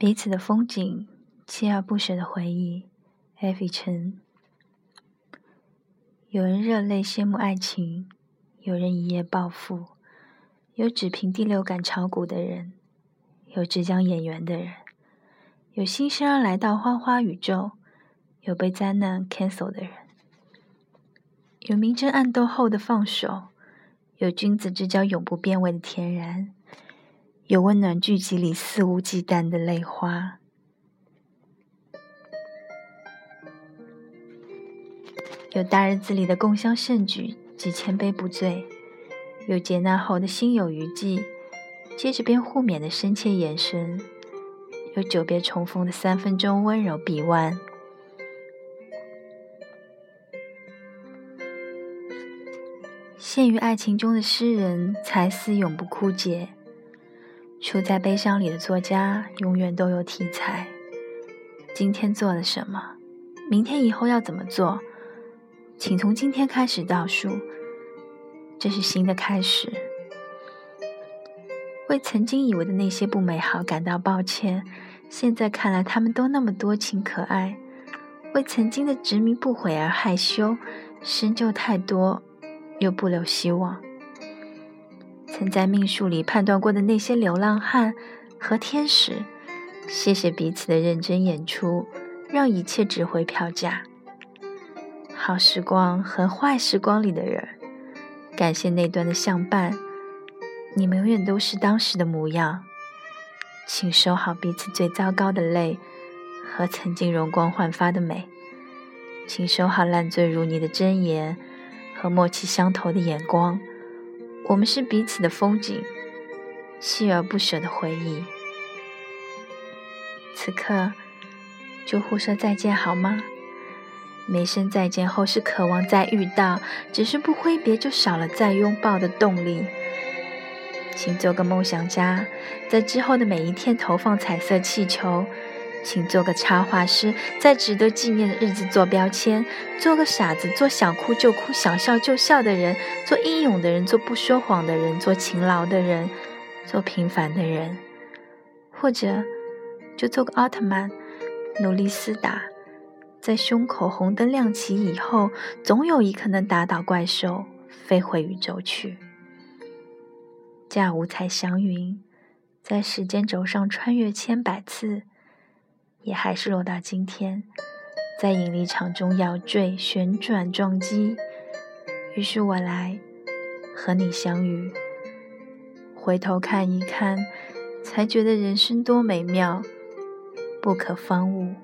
彼此的风景，锲而不舍的回忆。F 陈，有人热泪羡慕爱情，有人一夜暴富，有只凭第六感炒股的人，有只讲演员的人，有新生儿来到花花宇宙，有被灾难 cancel 的人，有明争暗斗后的放手，有君子之交永不变味的天然。有温暖聚集里肆无忌惮的泪花，有大日子里的共襄盛举及千杯不醉，有劫难后的心有余悸，接着便互勉的深切眼神，有久别重逢的三分钟温柔臂弯。陷于爱情中的诗人，才思永不枯竭。处在悲伤里的作家，永远都有题材。今天做了什么？明天以后要怎么做？请从今天开始倒数，这是新的开始。为曾经以为的那些不美好感到抱歉，现在看来他们都那么多情可爱。为曾经的执迷不悔而害羞，深究太多，又不留希望。曾在命数里判断过的那些流浪汉和天使，谢谢彼此的认真演出，让一切值回票价。好时光和坏时光里的人，感谢那段的相伴，你们永远都是当时的模样。请收好彼此最糟糕的泪和曾经容光焕发的美，请收好烂醉如泥的真言和默契相投的眼光。我们是彼此的风景，锲而不舍的回忆。此刻就互说再见好吗？每声再见后是渴望再遇到，只是不挥别就少了再拥抱的动力。请做个梦想家，在之后的每一天投放彩色气球。请做个插画师，在值得纪念的日子做标签。做个傻子，做想哭就哭、想笑就笑的人；做英勇的人，做不说谎的人；做勤劳的人，做平凡的人。或者，就做个奥特曼，努力厮打，在胸口红灯亮起以后，总有一刻能打倒怪兽，飞回宇宙去。驾五彩祥云，在时间轴上穿越千百次。也还是落到今天，在引力场中摇坠、旋转、撞击。于是我来和你相遇，回头看一看，才觉得人生多美妙，不可方物。